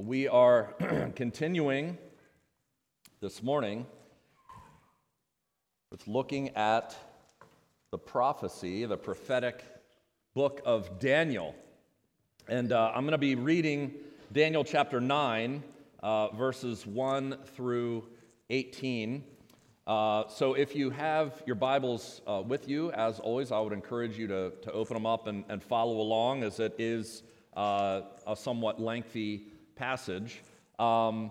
We are continuing this morning with looking at the prophecy, the prophetic book of Daniel. And uh, I'm going to be reading Daniel chapter 9, uh, verses 1 through 18. Uh, so if you have your Bibles uh, with you, as always, I would encourage you to, to open them up and, and follow along, as it is uh, a somewhat lengthy passage. Um,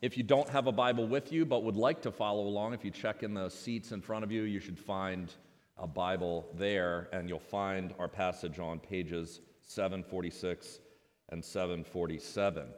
if you don't have a Bible with you but would like to follow along, if you check in the seats in front of you, you should find a Bible there, and you'll find our passage on pages 746 and 747.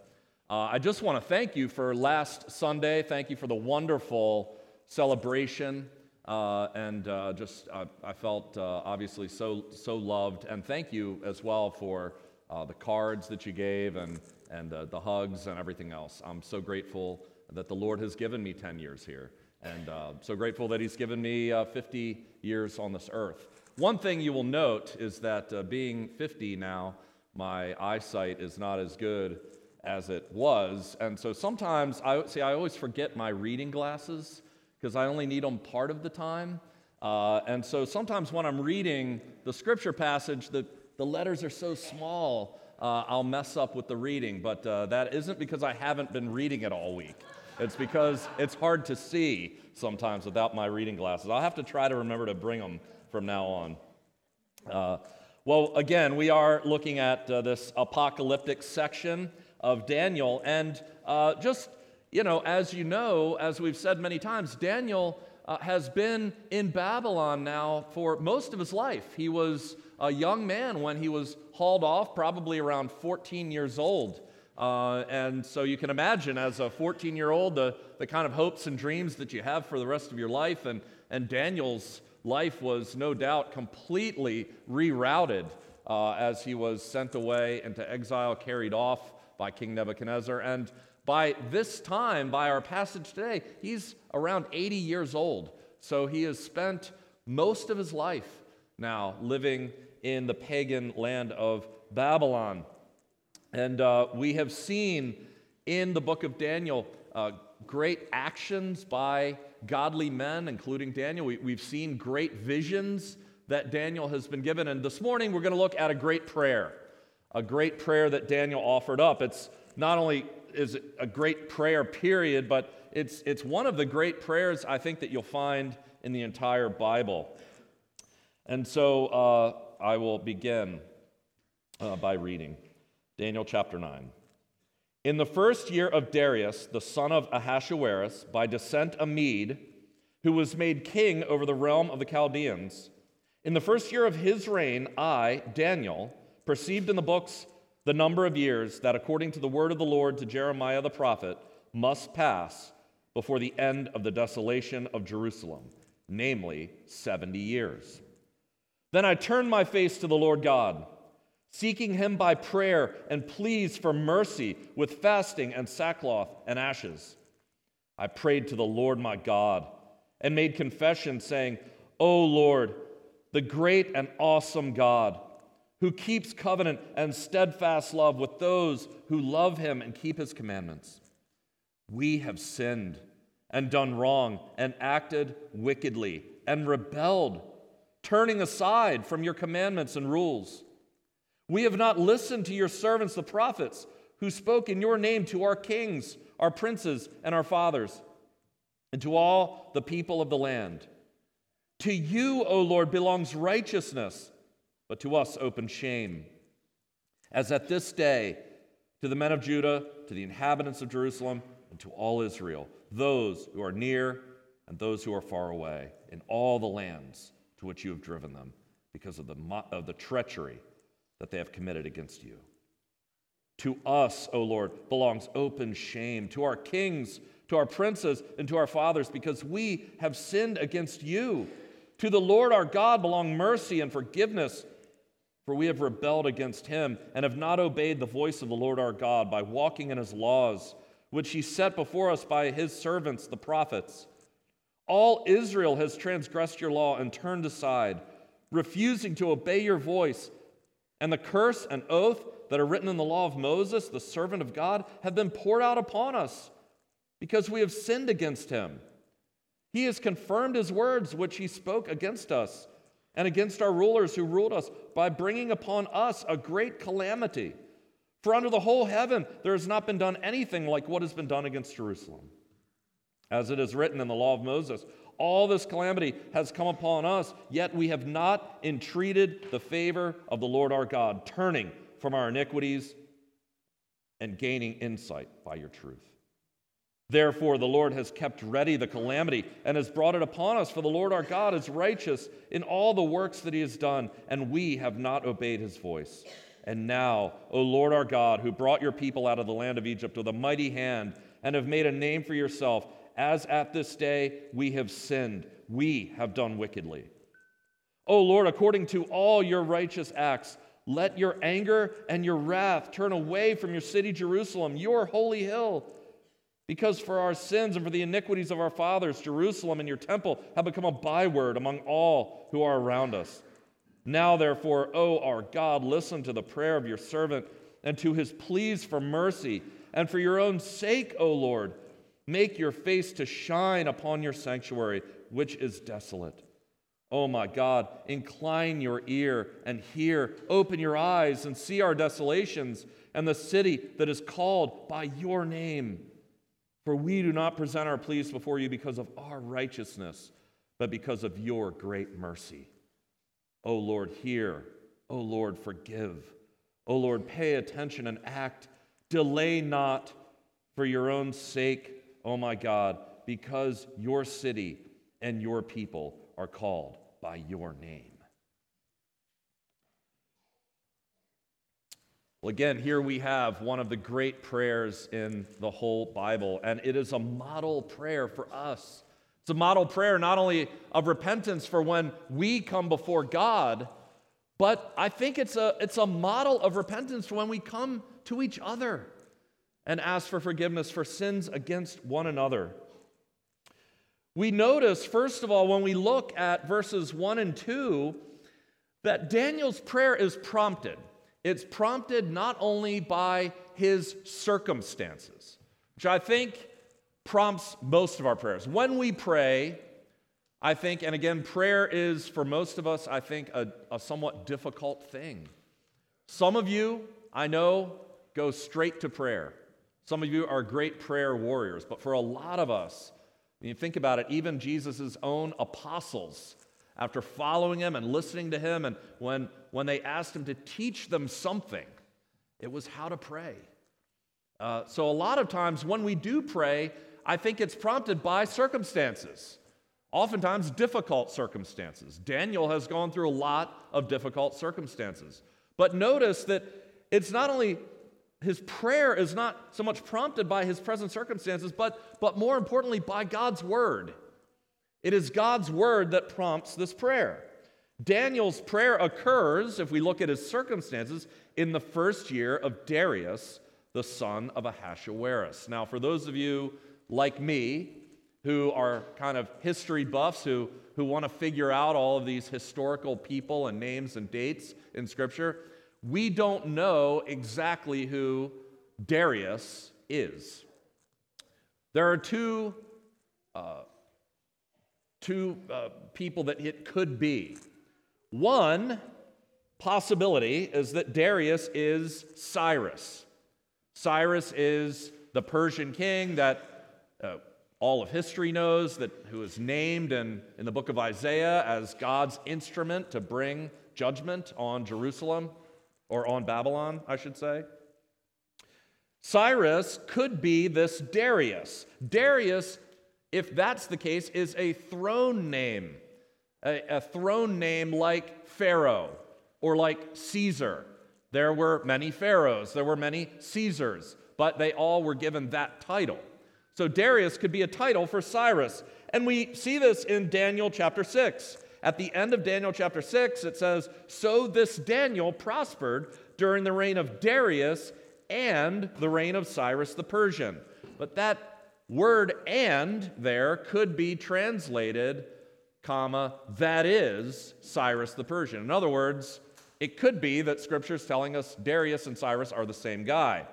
Uh, I just want to thank you for last Sunday. Thank you for the wonderful celebration. Uh, and uh, just, I felt uh, obviously so, so loved. And thank you as well for uh, the cards that you gave and and uh, the hugs and everything else. I'm so grateful that the Lord has given me 10 years here, and uh, so grateful that He's given me uh, 50 years on this earth. One thing you will note is that uh, being 50 now, my eyesight is not as good as it was, and so sometimes I see I always forget my reading glasses because I only need them part of the time. Uh, and so sometimes when I'm reading the scripture passage, the, the letters are so small uh, I'll mess up with the reading, but uh, that isn't because I haven't been reading it all week. It's because it's hard to see sometimes without my reading glasses. I'll have to try to remember to bring them from now on. Uh, well, again, we are looking at uh, this apocalyptic section of Daniel, and uh, just, you know, as you know, as we've said many times, Daniel uh, has been in Babylon now for most of his life. He was a young man when he was hauled off, probably around 14 years old. Uh, and so you can imagine, as a 14 year old, the, the kind of hopes and dreams that you have for the rest of your life. And, and Daniel's life was no doubt completely rerouted uh, as he was sent away into exile, carried off by King Nebuchadnezzar. And by this time, by our passage today, he's around 80 years old. So he has spent most of his life now living in the pagan land of Babylon. And uh, we have seen in the book of Daniel uh, great actions by godly men, including Daniel. We, we've seen great visions that Daniel has been given. And this morning we're going to look at a great prayer, a great prayer that Daniel offered up. It's not only is it a great prayer, period, but it's, it's one of the great prayers I think that you'll find in the entire Bible. And so uh, I will begin uh, by reading Daniel chapter 9. In the first year of Darius, the son of Ahasuerus, by descent a Mede, who was made king over the realm of the Chaldeans, in the first year of his reign, I, Daniel, perceived in the books the number of years that, according to the word of the Lord to Jeremiah the prophet, must pass before the end of the desolation of Jerusalem, namely 70 years. Then I turned my face to the Lord God, seeking him by prayer and pleas for mercy with fasting and sackcloth and ashes. I prayed to the Lord my God and made confession, saying, O Lord, the great and awesome God, who keeps covenant and steadfast love with those who love him and keep his commandments. We have sinned and done wrong and acted wickedly and rebelled turning aside from your commandments and rules. We have not listened to your servants, the prophets, who spoke in your name to our kings, our princes, and our fathers, and to all the people of the land. To you, O Lord, belongs righteousness, but to us open shame. As at this day, to the men of Judah, to the inhabitants of Jerusalem, and to all Israel, those who are near and those who are far away, in all the lands to which you have driven them because of the, of the treachery that they have committed against you. To us, O Lord, belongs open shame, to our kings, to our princes, and to our fathers, because we have sinned against you. To the Lord our God belong mercy and forgiveness, for we have rebelled against him and have not obeyed the voice of the Lord our God by walking in his laws, which he set before us by his servants, the prophets. All Israel has transgressed your law and turned aside, refusing to obey your voice. And the curse and oath that are written in the law of Moses, the servant of God, have been poured out upon us because we have sinned against him. He has confirmed his words which he spoke against us and against our rulers who ruled us by bringing upon us a great calamity. For under the whole heaven there has not been done anything like what has been done against Jerusalem. As it is written in the law of Moses, all this calamity has come upon us, yet we have not entreated the favor of the Lord our God, turning from our iniquities and gaining insight by your truth. Therefore, the Lord has kept ready the calamity and has brought it upon us, for the Lord our God is righteous in all the works that he has done, and we have not obeyed his voice. And now, O Lord our God, who brought your people out of the land of Egypt with a mighty hand and have made a name for yourself, as at this day we have sinned, we have done wickedly. O Lord, according to all your righteous acts, let your anger and your wrath turn away from your city, Jerusalem, your holy hill. Because for our sins and for the iniquities of our fathers, Jerusalem and your temple have become a byword among all who are around us. Now, therefore, O our God, listen to the prayer of your servant and to his pleas for mercy. And for your own sake, O Lord, make your face to shine upon your sanctuary, which is desolate. Oh my God, incline your ear and hear. Open your eyes and see our desolations and the city that is called by your name. For we do not present our pleas before you because of our righteousness, but because of your great mercy. O Lord, hear. O Lord, forgive. O Lord, pay attention and act. Delay not for your own sake, O my God, because your city and your people are called by your name. Well, again, here we have one of the great prayers in the whole Bible, and it is a model prayer for us. It's a model prayer not only of repentance for when we come before God, but I think it's a, it's a model of repentance for when we come to each other and ask for forgiveness for sins against one another. We notice, first of all, when we look at verses 1 and 2, that Daniel's prayer is prompted. It's prompted not only by his circumstances, which I think prompts most of our prayers. When we pray, I think, and again, prayer is for most of us, I think, a, a somewhat difficult thing. Some of you, I know, go straight to prayer. Some of you are great prayer warriors, but for a lot of us, when you think about it, even Jesus' own apostles, after following him and listening to him, and when, when they asked him to teach them something, it was how to pray. Uh, so, a lot of times when we do pray, I think it's prompted by circumstances, oftentimes difficult circumstances. Daniel has gone through a lot of difficult circumstances. But notice that it's not only his prayer is not so much prompted by his present circumstances, but, but more importantly, by God's word. It is God's word that prompts this prayer. Daniel's prayer occurs, if we look at his circumstances, in the first year of Darius, the son of Ahasuerus. Now, for those of you like me who are kind of history buffs who, who want to figure out all of these historical people and names and dates in Scripture, we don't know exactly who Darius is. There are two, uh, two uh, people that it could be. One possibility is that Darius is Cyrus. Cyrus is the Persian king that uh, all of history knows, that who is named in, in the book of Isaiah as God's instrument to bring judgment on Jerusalem or on Babylon, I should say. Cyrus could be this Darius. Darius, if that's the case, is a throne name, a, a, throne name like Pharaoh or like Caesar. There were many pharaohs, there were many Caesars, but they all were given that title. So Darius could be a title for Cyrus. And we see this in Daniel chapter 6. At the end of Daniel chapter 6, it says, So this Daniel prospered during the reign of Darius and the reign of Cyrus the Persian. But that word and there could be translated, comma, that is Cyrus the Persian. In other words, It could be that Scripture is telling us Darius and Cyrus are the same guy.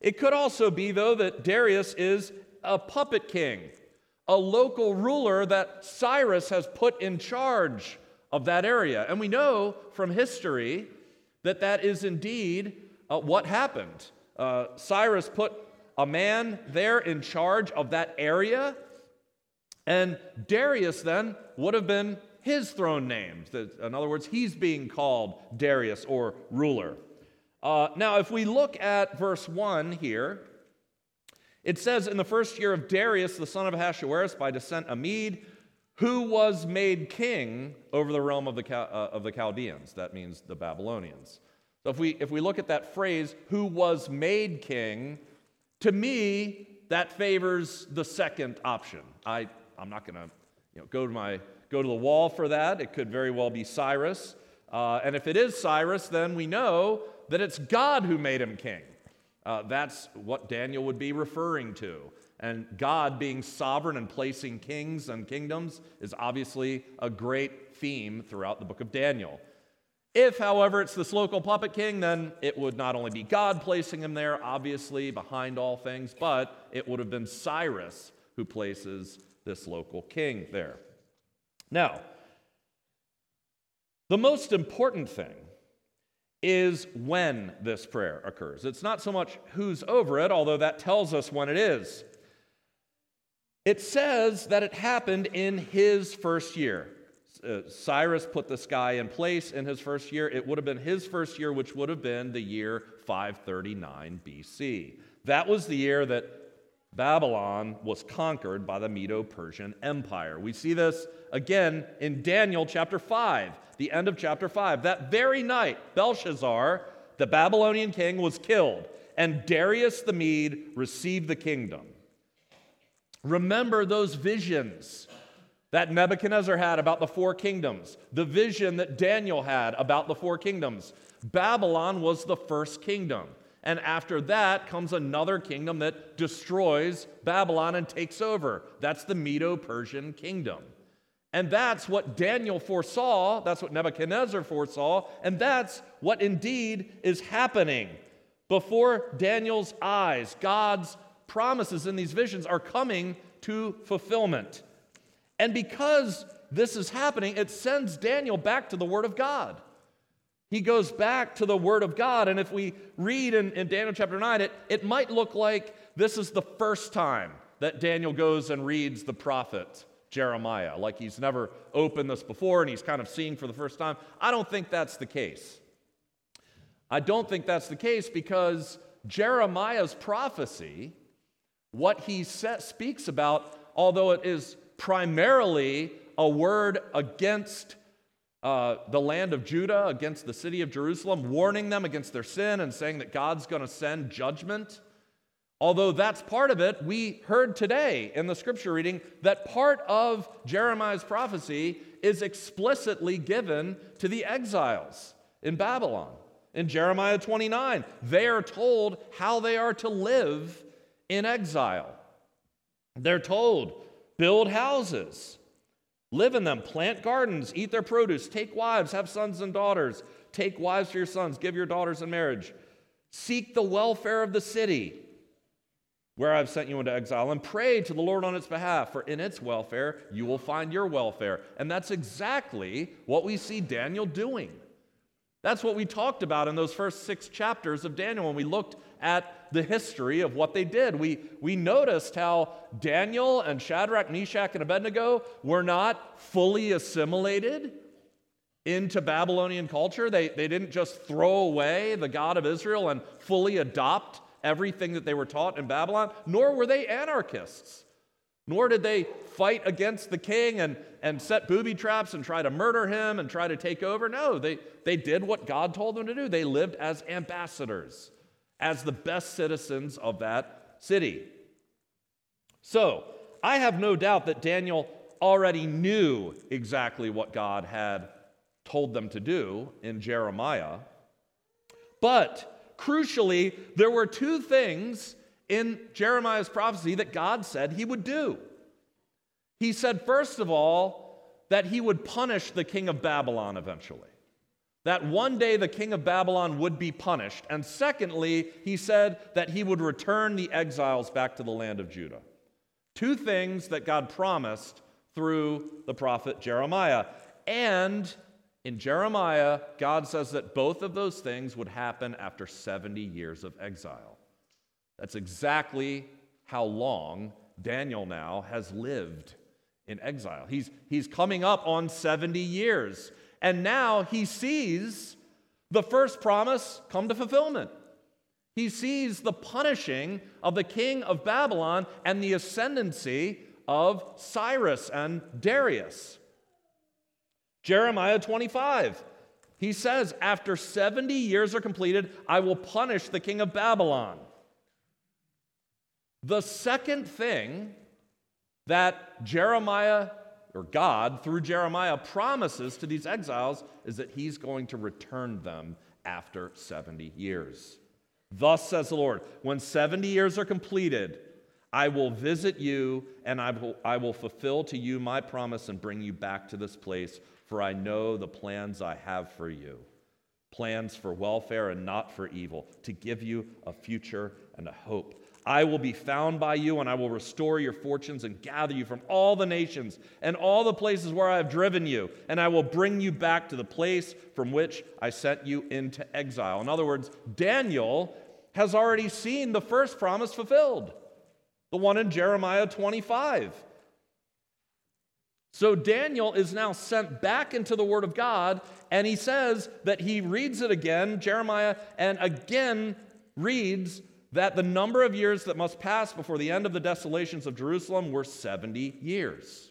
It could also be, though, that Darius is a puppet king, a local ruler that Cyrus has put in charge of that area. And we know from history that that is indeed uh, what happened. Uh, Cyrus put a man there in charge of that area, and Darius then would have been his throne name. In other words, he's being called Darius or ruler. Uh, now, if we look at verse 1 here, it says, In the first year of Darius, the son of Ahasuerus, by descent a Mede, who was made king over the realm of the, uh, of the Chaldeans. That means the Babylonians. So if we, if we look at that phrase, who was made king, to me, that favors the second option. I, I'm not going to you know, go, to my, go to the wall for that. It could very well be Cyrus. Uh, and if it is Cyrus, then we know that it's God who made him king. Uh, that's what Daniel would be referring to. And God being sovereign and placing kings and kingdoms is obviously a great theme throughout the book of Daniel. If, however, it's this local puppet king, then it would not only be God placing him there, obviously, behind all things, but it would have been Cyrus who places this local king there. Now, the most important thing is when this prayer occurs. It's not so much who's over it, although that tells us when it is. It says that it happened in his first year. Uh, Cyrus put this guy in place in his first year. It would have been his first year, which would have been the year 539 BC. That was the year that Babylon was conquered by the Medo Persian Empire. We see this again in Daniel chapter 5, the end of chapter 5. That very night, Belshazzar, the Babylonian king, was killed, and Darius the Mede received the kingdom. Remember those visions that Nebuchadnezzar had about the four kingdoms, the vision that Daniel had about the four kingdoms. Babylon was the first kingdom. And after that comes another kingdom that destroys Babylon and takes over. That's the Medo Persian kingdom. And that's what Daniel foresaw, that's what Nebuchadnezzar foresaw, and that's what indeed is happening before Daniel's eyes. God's promises in these visions are coming to fulfillment. And because this is happening, it sends Daniel back to the Word of God. He goes back to the Word of God. And if we read in, in, Daniel chapter 9, it, it might look like this is the first time that Daniel goes and reads the prophet Jeremiah, like he's never opened this before and he's kind of seeing for the first time. I don't think that's the case. I don't think that's the case because Jeremiah's prophecy, what he speaks about, although it is primarily a word against uh, the land of Judah, against the city of Jerusalem, warning them against their sin and saying that God's going to send judgment. Although that's part of it, we heard today in the scripture reading that part of Jeremiah's prophecy is explicitly given to the exiles in Babylon. In Jeremiah 29, they are told how they are to live in exile. They're told build houses, live in them, plant gardens, eat their produce, take wives, have sons and daughters, take wives for your sons, give your daughters in marriage, seek the welfare of the city where I've sent you into exile, and pray to the Lord on its behalf, for in its welfare you will find your welfare. And that's exactly what we see Daniel doing. That's what we talked about in those first six chapters of Daniel when we looked at the history of what they did. We, we noticed how Daniel and Shadrach, Meshach, and Abednego were not fully assimilated into Babylonian culture. They, they didn't just throw away the God of Israel and fully adopt everything that they were taught in Babylon, nor were they anarchists. Nor did they fight against the king and, and set booby traps and try to murder him and try to take over. No, they, they did what God told them to do. They lived as ambassadors as the best citizens of that city. So, I have no doubt that Daniel already knew exactly what God had told them to do in Jeremiah. But crucially, there were two things in Jeremiah's prophecy that God said he would do. He said, first of all, that he would punish the king of Babylon eventually. that one day the king of Babylon would be punished. And secondly, he said that he would return the exiles back to the land of Judah. Two things that God promised through the prophet Jeremiah. And in Jeremiah, God says that both of those things would happen after 70 years of exile. That's exactly how long Daniel now has lived in exile. He's, he's coming up on 70 years. And now he sees the first promise come to fulfillment. He sees the punishing of the king of Babylon and the ascendancy of Cyrus and Darius. Jeremiah 25, he says, After 70 years are completed, I will punish the king of Babylon. The second thing that Jeremiah or God, through Jeremiah, promises to these exiles is that he's going to return them after 70 years. Thus says the Lord, when 70 years are completed, I will visit you and I will, I will fulfill to you my promise and bring you back to this place, for I know the plans I have for you plans for welfare and not for evil, to give you a future and a hope. I will be found by you, and I will restore your fortunes and gather you from all the nations and all the places where I have driven you, and I will bring you back to the place from which I sent you into exile. In other words, Daniel has already seen the first promise fulfilled, the one in Jeremiah 25. So Daniel is now sent back into the Word of God, and he says that he reads it again, Jeremiah, and again reads that the number of years that must pass before the end of the desolations of Jerusalem were 70 years.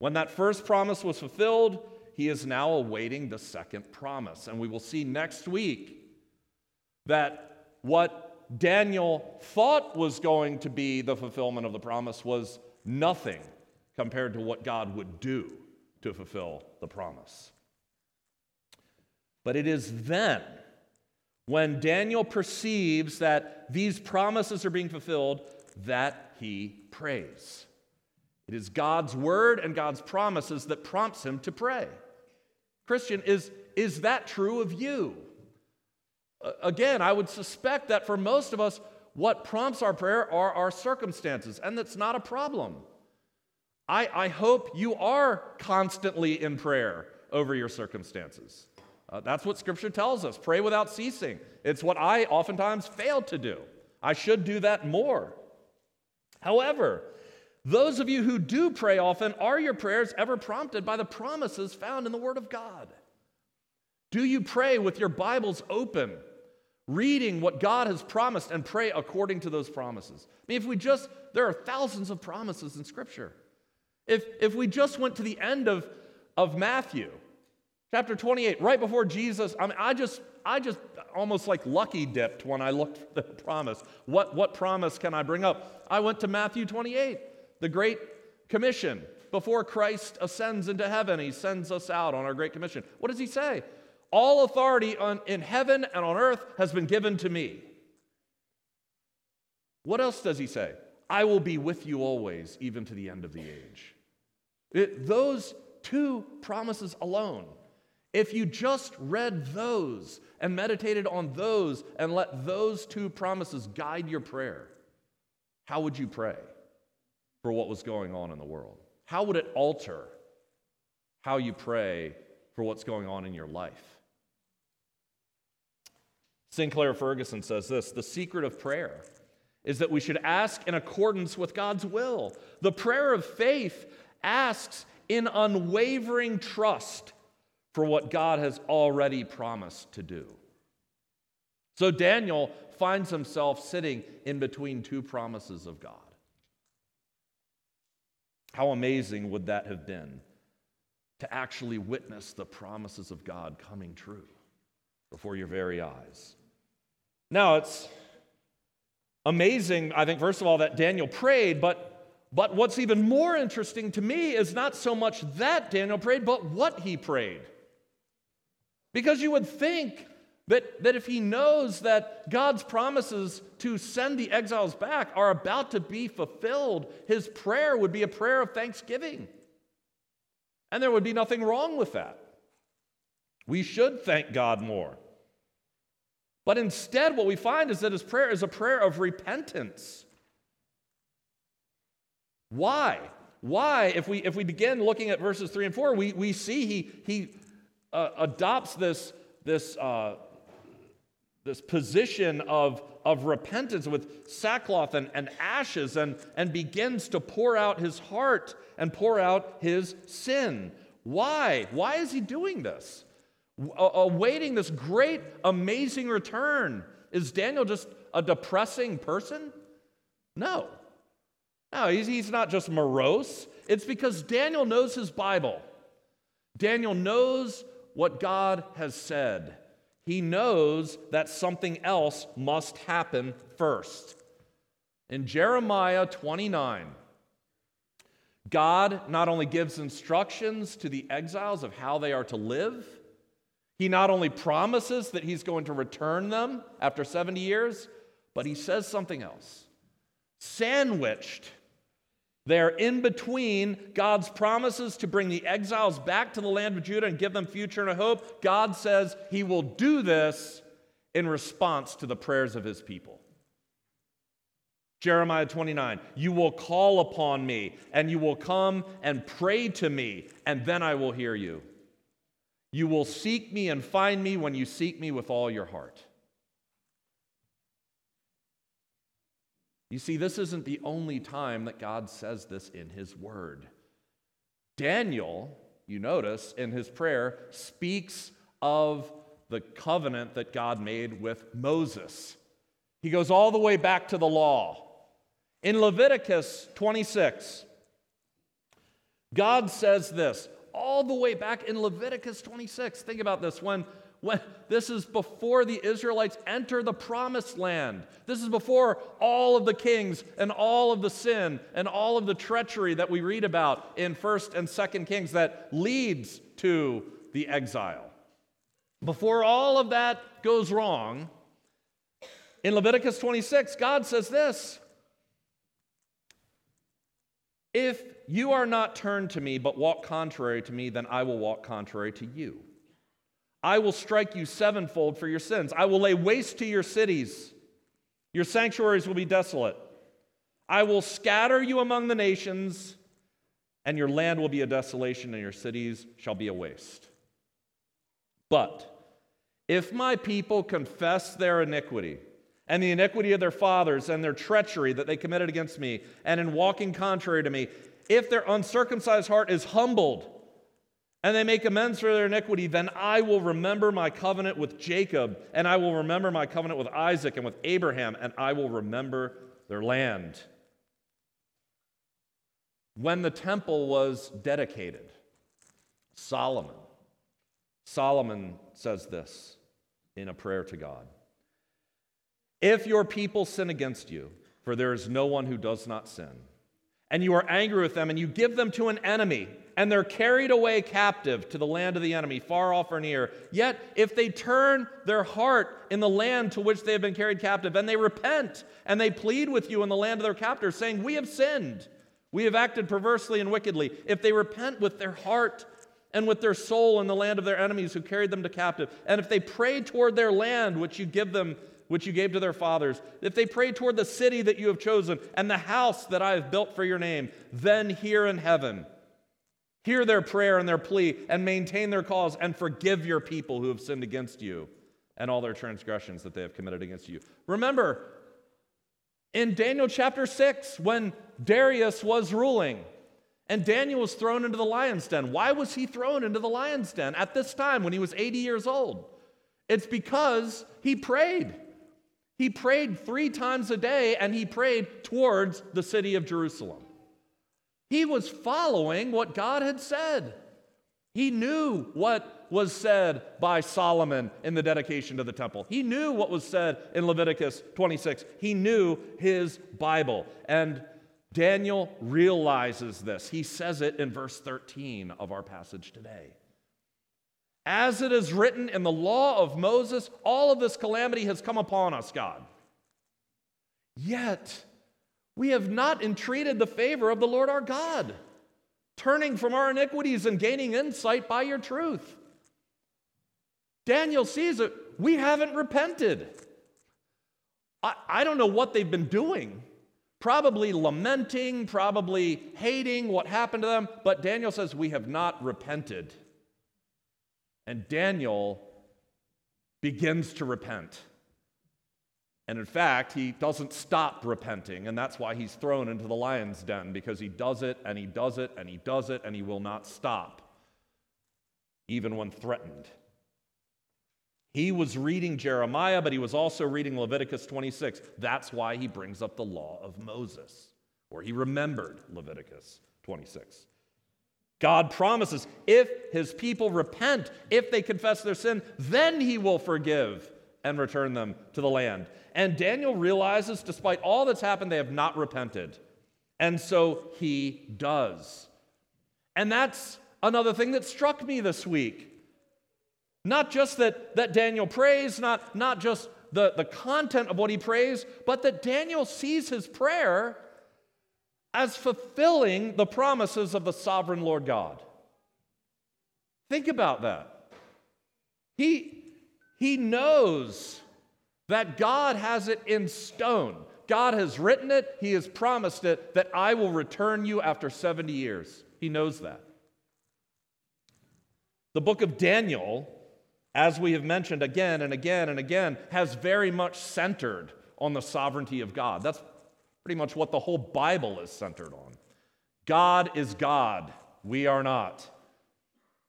When that first promise was fulfilled, he is now awaiting the second promise. And we will see next week that what Daniel thought was going to be the fulfillment of the promise was nothing compared to what God would do to fulfill the promise. But it is then when Daniel perceives that these promises are being fulfilled, that he prays. It is God's word and God's promises that prompts him to pray. Christian, is, is that true of you? Again, I would suspect that for most of us, what prompts our prayer are our circumstances, and that's not a problem. I, I hope you are constantly in prayer over your circumstances. Uh, that's what Scripture tells us pray without ceasing. It's what I oftentimes fail to do. I should do that more. However, those of you who do pray often, are your prayers ever prompted by the promises found in the Word of God? Do you pray with your Bibles open, reading what God has promised and pray according to those promises? I mean, if we just, there are thousands of promises in Scripture. If, if we just went to the end of, of Matthew Chapter 28, right before Jesus, I mean, I just, I just almost like lucky dipped when I looked for the promise. What, what promise can I bring up? I went to Matthew 28, the Great Commission. Before Christ ascends into heaven, he sends us out on our Great Commission. What does he say? All authority on, in heaven and on earth has been given to me. What else does he say? I will be with you always, even to the end of the age. It, those two promises alone if you just read those and meditated on those and let those two promises guide your prayer, how would you pray for what was going on in the world? How would it alter how you pray for what's going on in your life? Sinclair Ferguson says this The secret of prayer is that we should ask in accordance with God's will. The prayer of faith asks in unwavering trust for what God has already promised to do. So Daniel finds himself sitting in between two promises of God. How amazing would that have been to actually witness the promises of God coming true before your very eyes? Now, it's amazing, I think, first of all, that Daniel prayed, but but what's even more interesting to me is not so much that Daniel prayed, but what he prayed. Because you would think that, that if he knows that God's promises to send the exiles back are about to be fulfilled, his prayer would be a prayer of thanksgiving. And there would be nothing wrong with that. We should thank God more. But instead, what we find is that his prayer is a prayer of repentance. Why? Why, if we, if we begin looking at verses 3 and 4, we, we see he, he uh, adopts this, this, uh, this position of, of repentance with sackcloth and, and ashes and, and begins to pour out his heart and pour out his sin. Why? Why is he doing this? awaiting this great, amazing return. Is Daniel just a depressing person? No. No, he's, he's not just morose. It's because Daniel knows his Bible. Daniel knows what God has said. He knows that something else must happen first. In Jeremiah 29, God not only gives instructions to the exiles of how they are to live, he not only promises that he's going to return them after 70 years, but he says something else. Sandwiched there in between God's promises to bring the exiles back to the land of Judah and give them future and a hope, God says he will do this in response to the prayers of his people. Jeremiah 29, you will call upon me, and you will come and pray to me, and then I will hear you. You will seek me and find me when you seek me with all your heart. You see, this isn't the only time that God says this in His Word. Daniel, you notice, in his prayer, speaks of the covenant that God made with Moses. He goes all the way back to the law. In Leviticus 26, God says this all the way back in Leviticus 26. Think about this. When, when this is before the Israelites enter the promised land. This is before all of the kings and all of the sin and all of the treachery that we read about in 1st and 2nd Kings that leads to the exile. Before all of that goes wrong, in Leviticus 26, God says this If you are not turned to me, but walk contrary to me, then I will walk contrary to you. I will strike you sevenfold for your sins. I will lay waste to your cities. Your sanctuaries will be desolate. I will scatter you among the nations, and your land will be a desolation, and your cities shall be a waste. But if my people confess their iniquity, and the iniquity of their fathers and their treachery that they committed against me, and in walking contrary to me, if their uncircumcised heart is humbled and they make amends for their iniquity, then I will remember my covenant with Jacob, and I will remember my covenant with Isaac and with Abraham, and I will remember their land. When the temple was dedicated, Solomon, Solomon says this in a prayer to God If your people sin against you, for there is no one who does not sin, and you are angry with them, and you give them to an enemy, and they're carried away captive to the land of the enemy, far off or near. Yet, if they turn their heart in the land to which they have been carried captive, and they repent, and they plead with you in the land of their captors, saying, We have sinned, we have acted perversely and wickedly, if they repent with their heart, and with their soul in the land of their enemies who carried them to captive. And if they pray toward their land, which you give them which you gave to their fathers, if they pray toward the city that you have chosen and the house that I have built for your name, then hear in heaven. Hear their prayer and their plea and maintain their cause and forgive your people who have sinned against you and all their transgressions that they have committed against you. Remember, in Daniel chapter 6, when Darius was ruling, and Daniel was thrown into the lion's den. Why was he thrown into the lion's den at this time when he was 80 years old? It's because he prayed. He prayed three times a day and he prayed towards the city of Jerusalem. He was following what God had said. He knew what was said by Solomon in the dedication to the temple. He knew what was said in Leviticus 26. He knew his Bible. And Daniel realizes this. He says it in verse 13 of our passage today. As it is written in the law of Moses, all of this calamity has come upon us, God. Yet, we have not entreated the favor of the Lord our God, turning from our iniquities and gaining insight by your truth. Daniel sees it. We haven't repented. I, I don't know what they've been doing. Probably lamenting, probably hating what happened to them, but Daniel says, We have not repented. And Daniel begins to repent. And in fact, he doesn't stop repenting, and that's why he's thrown into the lion's den, because he does it and he does it and he does it and he will not stop, even when threatened. He was reading Jeremiah, but he was also reading Leviticus 26. That's why he brings up the law of Moses, or he remembered Leviticus 26. God promises if his people repent, if they confess their sin, then he will forgive and return them to the land. And Daniel realizes, despite all that's happened, they have not repented. And so he does. And that's another thing that struck me this week. Not just that, that Daniel prays, not, not just the, the content of what he prays, but that Daniel sees his prayer as fulfilling the promises of the sovereign Lord God. Think about that. He, he knows that God has it in stone. God has written it, He has promised it, that I will return you after 70 years. He knows that. The book of Daniel as we have mentioned again and again and again, has very much centered on the sovereignty of God. That's pretty much what the whole Bible is centered on. God is God, we are not.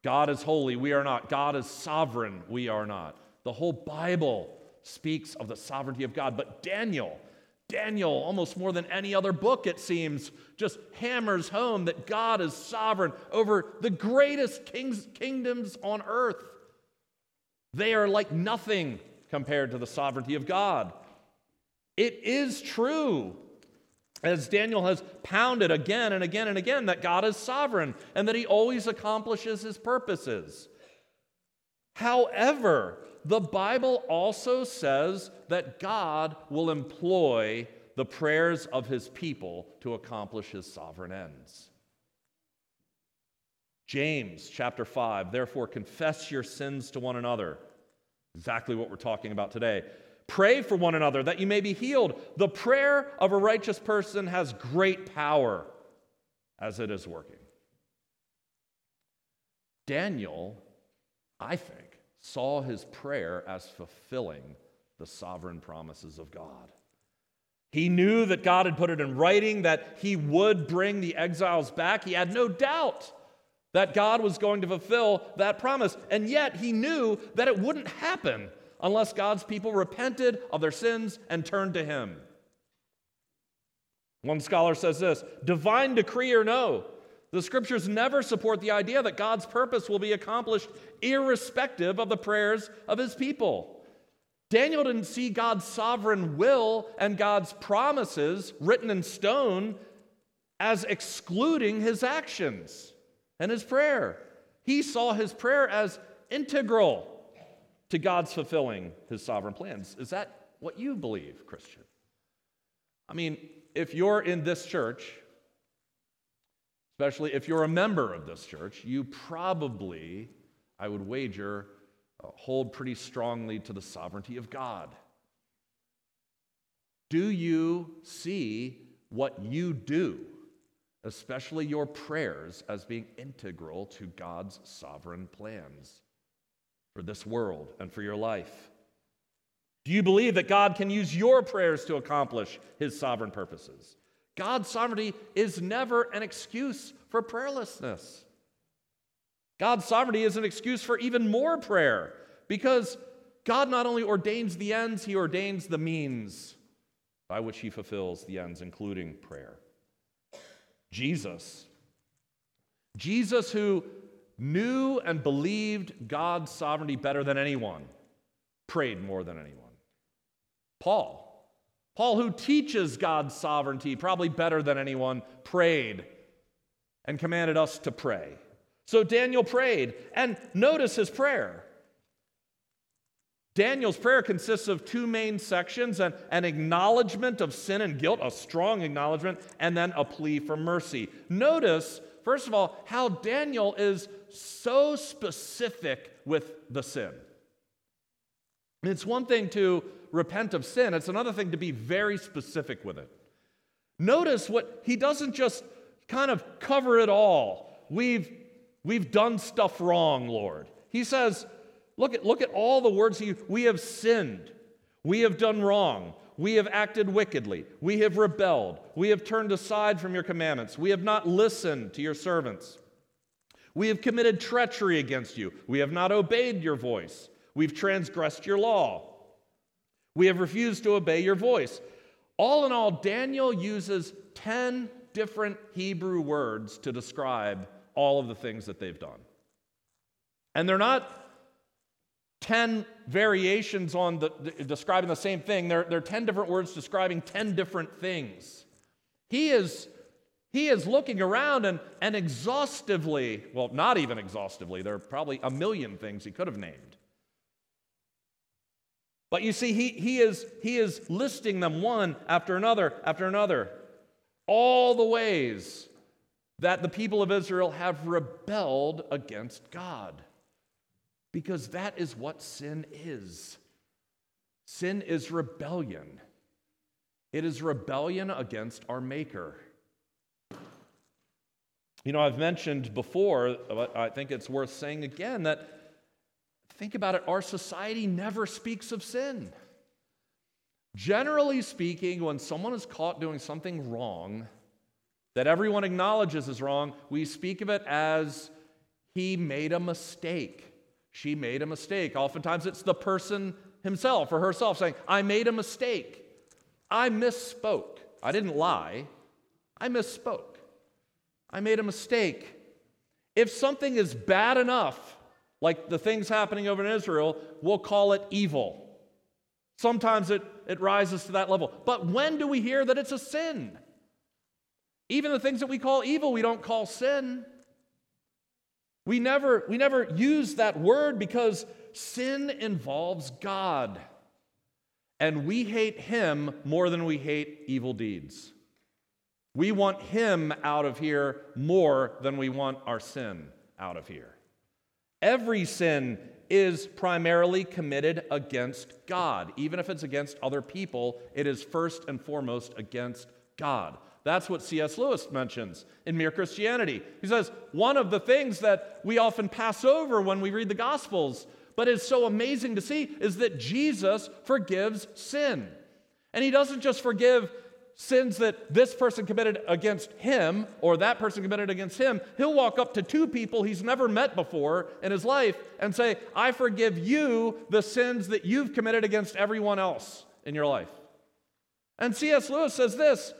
God is holy, we are not. God is sovereign, we are not. The whole Bible speaks of the sovereignty of God, but Daniel, Daniel, almost more than any other book, it seems, just hammers home that God is sovereign over the greatest kings, kingdoms on earth. They are like nothing compared to the sovereignty of God. It is true, as Daniel has pounded again and again and again, that God is sovereign and that he always accomplishes his purposes. However, the Bible also says that God will employ the prayers of his people to accomplish his sovereign ends. James chapter 5, therefore confess your sins to one another. Exactly what we're talking about today. Pray for one another that you may be healed. The prayer of a righteous person has great power as it is working. Daniel, I think, saw his prayer as fulfilling the sovereign promises of God. He knew that God had put it in writing that he would bring the exiles back. He had no doubt that God was going to fulfill that promise. And yet he knew that it wouldn't happen unless God's people repented of their sins and turned to him. One scholar says this divine decree or no, the scriptures never support the idea that God's purpose will be accomplished irrespective of the prayers of his people. Daniel didn't see God's sovereign will and God's promises written in stone as excluding his actions and his prayer. He saw his prayer as integral to God's fulfilling his sovereign plans. Is that what you believe, Christian? I mean, if you're in this church, especially if you're a member of this church, you probably, I would wager, uh, hold pretty strongly to the sovereignty of God. Do you see what you do especially your prayers, as being integral to God's sovereign plans for this world and for your life? Do you believe that God can use your prayers to accomplish his sovereign purposes? God's sovereignty is never an excuse for prayerlessness. God's sovereignty is an excuse for even more prayer because God not only ordains the ends, he ordains the means by which he fulfills the ends, including prayer. Jesus. Jesus, who knew and believed God's sovereignty better than anyone, prayed more than anyone. Paul. Paul, who teaches God's sovereignty probably better than anyone, prayed and commanded us to pray. So Daniel prayed, and notice his prayer. Daniel's prayer consists of two main sections an, an acknowledgement of sin and guilt, a strong acknowledgement, and then a plea for mercy. Notice, first of all, how Daniel is so specific with the sin. It's one thing to repent of sin, it's another thing to be very specific with it. Notice what he doesn't just kind of cover it all. We've, we've done stuff wrong, Lord. He says, look at, look at all the words he, we have sinned, we have done wrong, we have acted wickedly, we have rebelled, we have turned aside from your commandments, we have not listened to your servants. We have committed treachery against you. We have not obeyed your voice. We've transgressed your law. We have refused to obey your voice. All in all, Daniel uses 10 different Hebrew words to describe all of the things that they've done. And they're not 10 variations on the, describing the same thing, they're, they're 10 different words describing 10 different things. He is, he is looking around and, and exhaustively, well, not even exhaustively, there are probably a million things he could have named. But you see, he, he, is, he is listing them one after another after another. All the ways that the people of Israel have rebelled against God. Because that is what sin is. Sin is rebellion. It is rebellion against our Maker. You know, I've mentioned before, but I think it's worth saying again, that Think about it, our society never speaks of sin. Generally speaking, when someone is caught doing something wrong that everyone acknowledges is wrong, we speak of it as he made a mistake. She made a mistake. Oftentimes it's the person himself or herself saying, I made a mistake. I misspoke. I didn't lie. I misspoke. I made a mistake. If something is bad enough like the things happening over in Israel, we'll call it evil. Sometimes it, it rises to that level. But when do we hear that it's a sin? Even the things that we call evil, we don't call sin. We never, we never use that word because sin involves God. And we hate Him more than we hate evil deeds. We want Him out of here more than we want our sin out of here. Every sin is primarily committed against God. Even if it's against other people, it is first and foremost against God. That's what C.S. Lewis mentions in Mere Christianity. He says, one of the things that we often pass over when we read the Gospels, but is so amazing to see, is that Jesus forgives sin. And he doesn't just forgive sins that this person committed against him or that person committed against him, he'll walk up to two people he's never met before in his life and say, I forgive you the sins that you've committed against everyone else in your life. And C.S. Lewis says this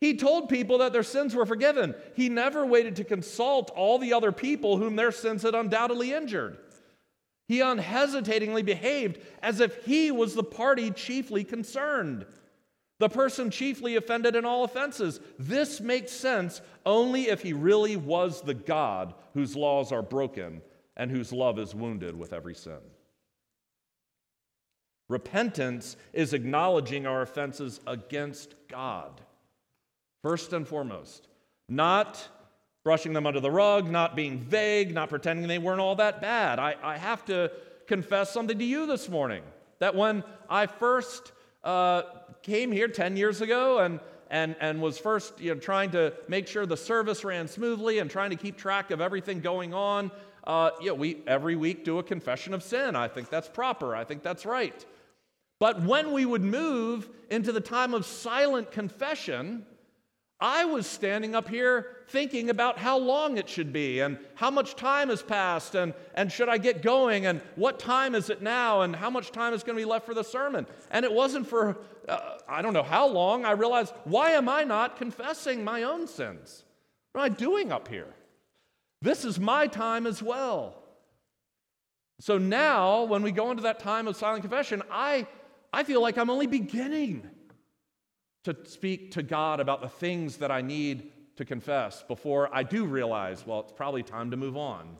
He told people that their sins were forgiven. He never waited to consult all the other people whom their sins had undoubtedly injured. He unhesitatingly behaved as if he was the party chiefly concerned the person chiefly offended in all offenses. This makes sense only if he really was the God whose laws are broken and whose love is wounded with every sin. Repentance is acknowledging our offenses against God, first and foremost, not brushing them under the rug, not being vague, not pretending they weren't all that bad. I, I have to confess something to you this morning that when I first uh, came here 10 years ago and, and, and was first you know, trying to make sure the service ran smoothly and trying to keep track of everything going on. Uh, you know, we every week do a confession of sin. I think that's proper. I think that's right. But when we would move into the time of silent confession, I was standing up here thinking about how long it should be and how much time has passed and, and should I get going and what time is it now and how much time is going to be left for the sermon. And it wasn't for, uh, I don't know how long, I realized, why am I not confessing my own sins? What am I doing up here? This is my time as well. So now, when we go into that time of silent confession, I, I feel like I'm only beginning to speak to God about the things that I need to confess before I do realize, well, it's probably time to move on.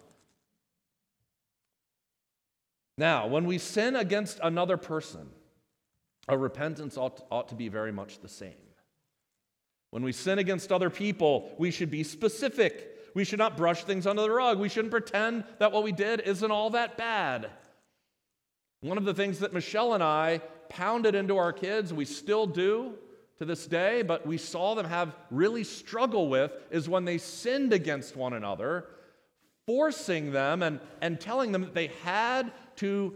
Now, when we sin against another person, our repentance ought, ought to be very much the same. When we sin against other people, we should be specific. We should not brush things under the rug. We shouldn't pretend that what we did isn't all that bad. One of the things that Michelle and I pounded into our kids, we still do to this day, but we saw them have really struggle with is when they sinned against one another, forcing them and, and telling them that they had to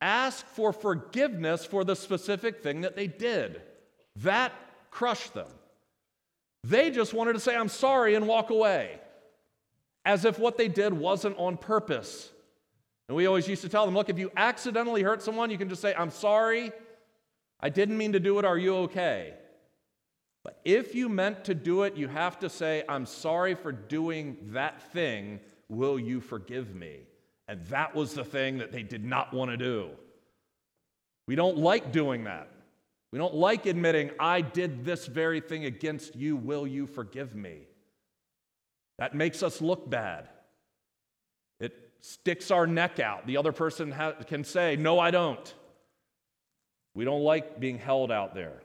ask for forgiveness for the specific thing that they did. That crushed them. They just wanted to say, I'm sorry, and walk away, as if what they did wasn't on purpose. And we always used to tell them, look, if you accidentally hurt someone, you can just say, I'm sorry, I didn't mean to do it, are you okay? But if you meant to do it, you have to say, I'm sorry for doing that thing, will you forgive me? And that was the thing that they did not want to do. We don't like doing that. We don't like admitting, I did this very thing against you. Will you forgive me? That makes us look bad. It sticks our neck out. The other person ha- can say, No, I don't. We don't like being held out there.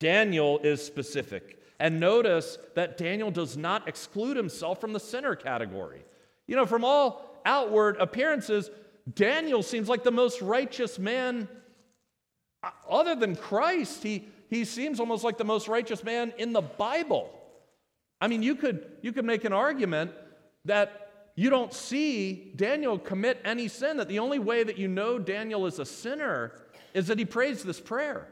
Daniel is specific. And notice that Daniel does not exclude himself from the sinner category. You know, from all outward appearances, Daniel seems like the most righteous man uh, other than Christ, he, he seems almost like the most righteous man in the Bible. I mean, you could, you could make an argument that you don't see Daniel commit any sin, that the only way that you know Daniel is a sinner is that he prays this prayer.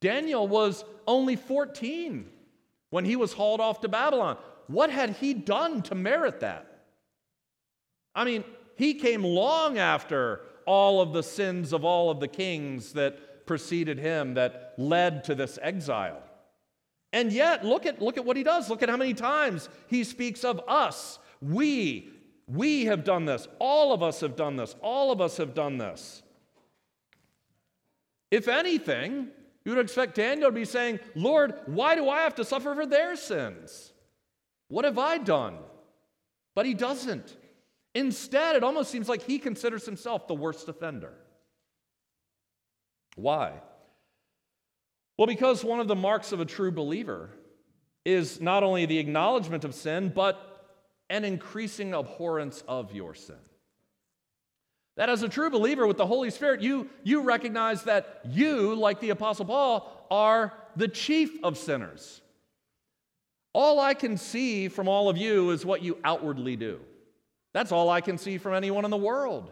Daniel was only 14 when he was hauled off to Babylon. What had he done to merit that? I mean, he came long after all of the sins of all of the kings that preceded him that led to this exile. And yet, look at, look at what he does. Look at how many times he speaks of us. We, we have done this. All of us have done this. All of us have done this. If anything, you would expect Daniel to be saying, Lord, why do I have to suffer for their sins? What have I done? But he doesn't. Instead, it almost seems like he considers himself the worst offender. Why? Well, because one of the marks of a true believer is not only the acknowledgement of sin, but an increasing abhorrence of your sin. That as a true believer with the Holy Spirit, you, you recognize that you, like the Apostle Paul, are the chief of sinners. All I can see from all of you is what you outwardly do. That's all I can see from anyone in the world.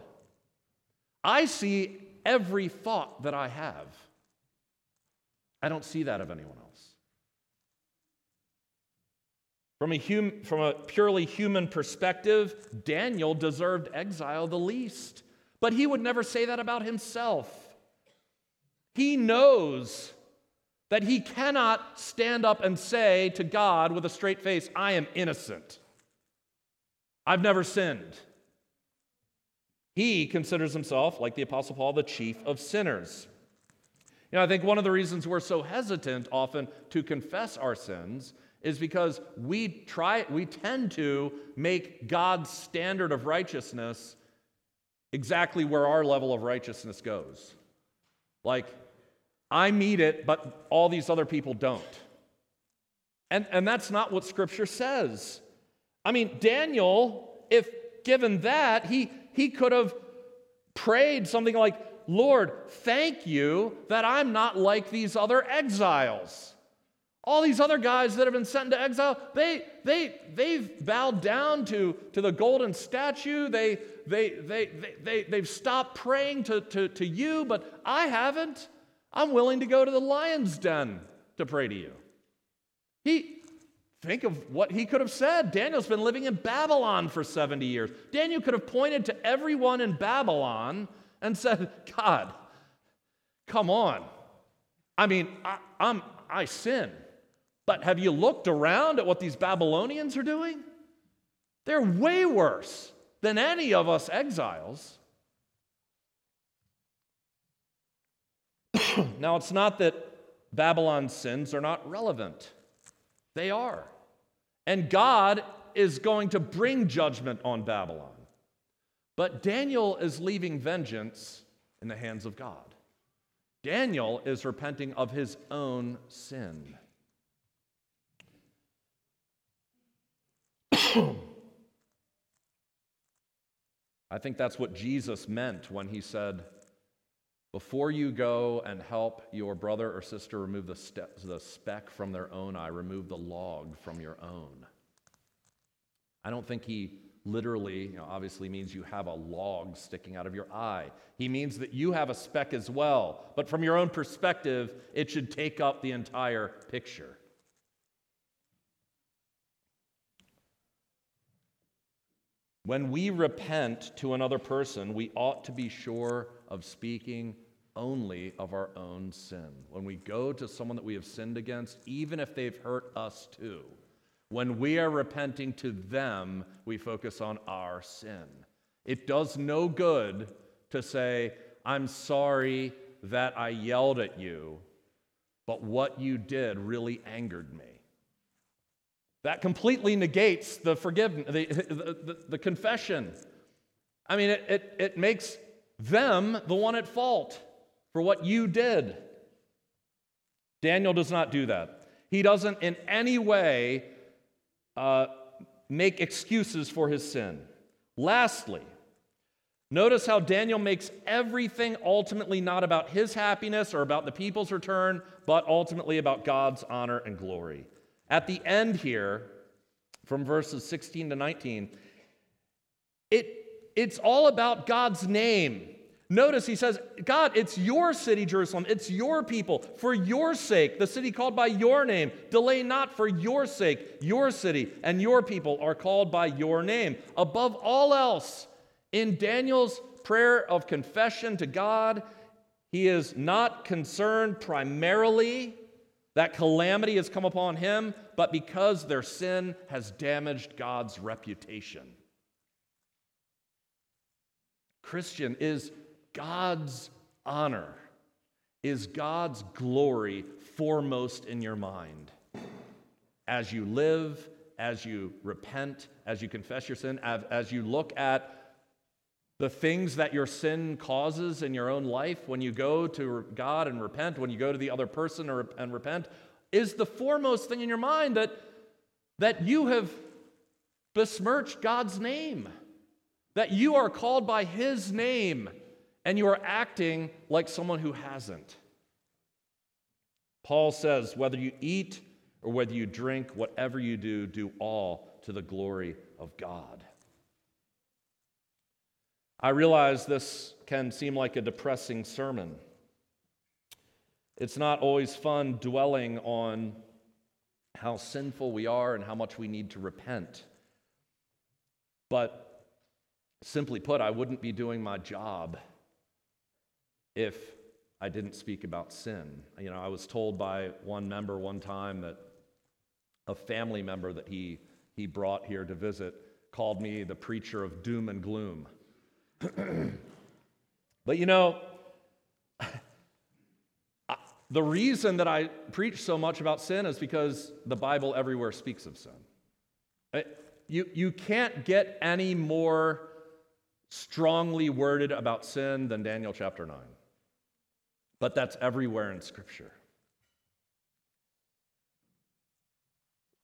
I see every thought that I have. I don't see that of anyone else. From a, hum, from a purely human perspective, Daniel deserved exile the least. But he would never say that about himself. He knows that he cannot stand up and say to God with a straight face, I am innocent. I've never sinned. He considers himself, like the Apostle Paul, the chief of sinners. You know, I think one of the reasons we're so hesitant often to confess our sins is because we try we tend to make God's standard of righteousness exactly where our level of righteousness goes. Like, I meet it, but all these other people don't. And, and that's not what Scripture says. I mean, Daniel, if given that, he, he could have prayed something like, Lord, thank you that I'm not like these other exiles. All these other guys that have been sent into exile, they, they, they've bowed down to, to the golden statue. They, they, they, they, they, they've stopped praying to, to, to you, but I haven't. I'm willing to go to the lion's den to pray to you. He, Think of what he could have said. Daniel's been living in Babylon for 70 years. Daniel could have pointed to everyone in Babylon and said, God, come on. I mean, I, I'm, I sin. But have you looked around at what these Babylonians are doing? They're way worse than any of us exiles. now, it's not that Babylon's sins are not relevant. They are. And God is going to bring judgment on Babylon. But Daniel is leaving vengeance in the hands of God. Daniel is repenting of his own sin. I think that's what Jesus meant when he said, Before you go and help your brother or sister remove the, the speck from their own eye, remove the log from your own. I don't think he literally, you know, obviously means you have a log sticking out of your eye. He means that you have a speck as well, but from your own perspective, it should take up the entire picture. When we repent to another person, we ought to be sure of speaking only of our own sin. When we go to someone that we have sinned against, even if they've hurt us too, when we are repenting to them, we focus on our sin. It does no good to say, I'm sorry that I yelled at you, but what you did really angered me. That completely negates the forgiveness, the, the, the, confession. I mean, it, it, it makes them the one at fault for what you did. Daniel does not do that. He doesn't in any way uh, make excuses for his sin. Lastly, notice how Daniel makes everything ultimately not about his happiness or about the people's return, but ultimately about God's honor and glory. At the end here, from verses 16 to 19, it, it's all about God's name. Notice he says, God, it's your city, Jerusalem. It's your people. For your sake, the city called by your name. Delay not for your sake. Your city and your people are called by your name. Above all else, in Daniel's prayer of confession to God, he is not concerned primarily that calamity has come upon him, but because their sin has damaged God's reputation. Christian is God's honor, is God's glory foremost in your mind? As you live, as you repent, as you confess your sin, as you look at the things that your sin causes in your own life when you go to God and repent, when you go to the other person and repent, is the foremost thing in your mind that, that you have besmirched God's name, that you are called by His name and you are acting like someone who hasn't. Paul says, whether you eat or whether you drink, whatever you do, do all to the glory of God. I realize this can seem like a depressing sermon. It's not always fun dwelling on how sinful we are and how much we need to repent. But simply put, I wouldn't be doing my job if I didn't speak about sin. You know, I was told by one member one time that a family member that he, he brought here to visit called me the preacher of doom and gloom. but you know, the reason that I preach so much about sin is because the Bible everywhere speaks of sin. You, you can't get any more strongly worded about sin than Daniel chapter 9 but that's everywhere in Scripture.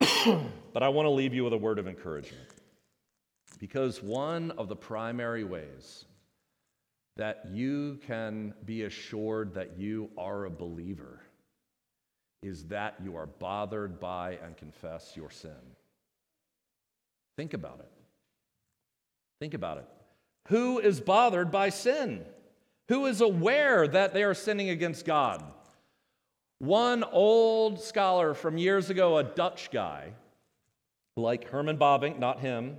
but I want to leave you with a word of encouragement. Because one of the primary ways that you can be assured that you are a believer is that you are bothered by and confess your sin. Think about it. Think about it. Who is bothered by sin? who is aware that they are sinning against God. One old scholar from years ago, a Dutch guy, like Herman Bavinck, not him,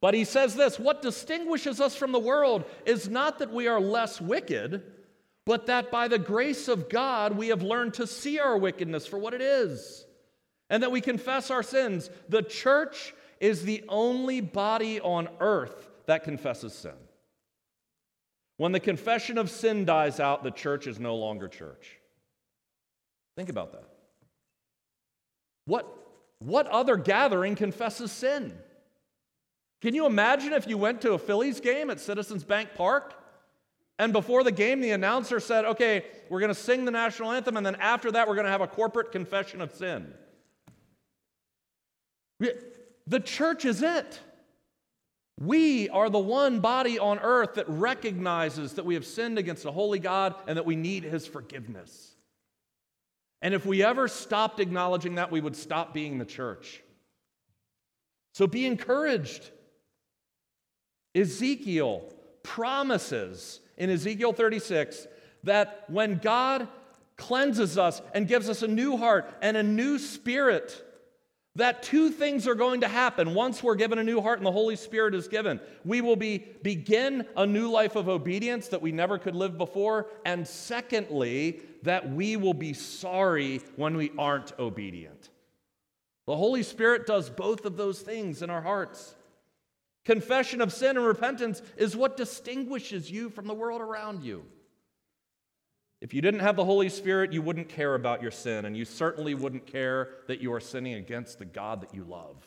but he says this What distinguishes us from the world is not that we are less wicked, but that by the grace of God we have learned to see our wickedness for what it is, and that we confess our sins. The church is the only body on earth that confesses sin. When the confession of sin dies out, the church is no longer church. Think about that. What, what other gathering confesses sin? Can you imagine if you went to a Phillies game at Citizens Bank Park and before the game the announcer said, okay, we're going to sing the national anthem and then after that we're going to have a corporate confession of sin? The church is it. We are the one body on earth that recognizes that we have sinned against a holy God and that we need his forgiveness. And if we ever stopped acknowledging that, we would stop being the church. So be encouraged. Ezekiel promises in Ezekiel 36 that when God cleanses us and gives us a new heart and a new spirit, that two things are going to happen once we're given a new heart and the Holy Spirit is given. We will be begin a new life of obedience that we never could live before, and secondly, that we will be sorry when we aren't obedient. The Holy Spirit does both of those things in our hearts. Confession of sin and repentance is what distinguishes you from the world around you. If you didn't have the Holy Spirit, you wouldn't care about your sin, and you certainly wouldn't care that you are sinning against the God that you love.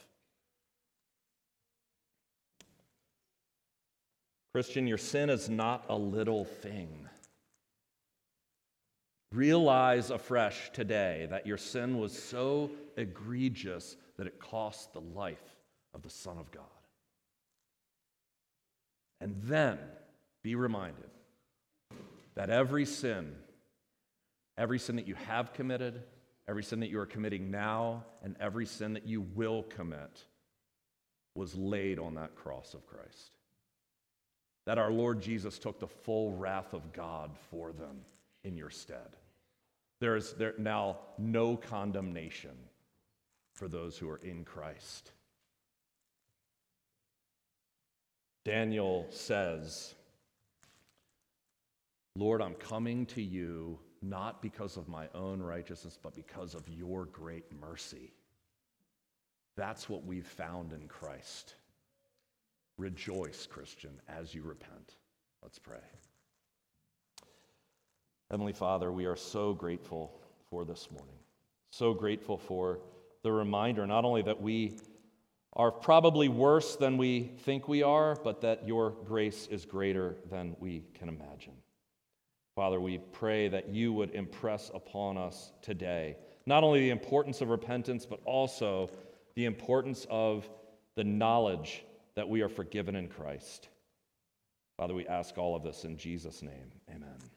Christian, your sin is not a little thing. Realize afresh today that your sin was so egregious that it cost the life of the Son of God. And then be reminded that every sin, every sin that you have committed, every sin that you are committing now, and every sin that you will commit was laid on that cross of Christ. That our Lord Jesus took the full wrath of God for them in your stead. There is there now no condemnation for those who are in Christ. Daniel says, Lord, I'm coming to you not because of my own righteousness, but because of your great mercy. That's what we've found in Christ. Rejoice, Christian, as you repent. Let's pray. Heavenly Father, we are so grateful for this morning. So grateful for the reminder not only that we are probably worse than we think we are, but that your grace is greater than we can imagine. Father, we pray that you would impress upon us today not only the importance of repentance, but also the importance of the knowledge that we are forgiven in Christ. Father, we ask all of this in Jesus' name. Amen.